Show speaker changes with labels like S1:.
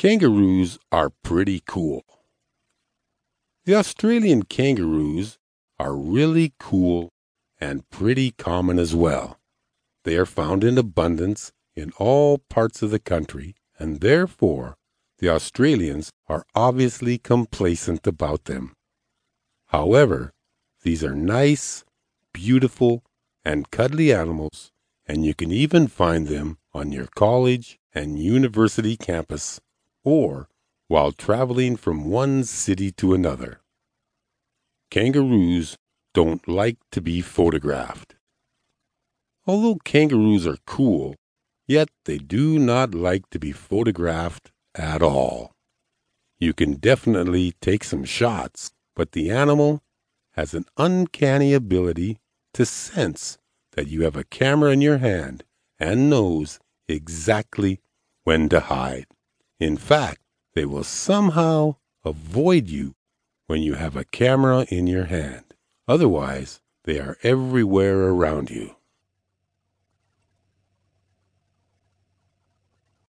S1: Kangaroos are pretty cool. The Australian kangaroos are really cool and pretty common as well. They are found in abundance in all parts of the country, and therefore the Australians are obviously complacent about them. However, these are nice, beautiful, and cuddly animals, and you can even find them on your college and university campus or while traveling from one city to another. Kangaroos don't like to be photographed. Although kangaroos are cool, yet they do not like to be photographed at all. You can definitely take some shots, but the animal has an uncanny ability to sense that you have a camera in your hand and knows exactly when to hide. In fact, they will somehow avoid you when you have a camera in your hand. Otherwise, they are everywhere around you.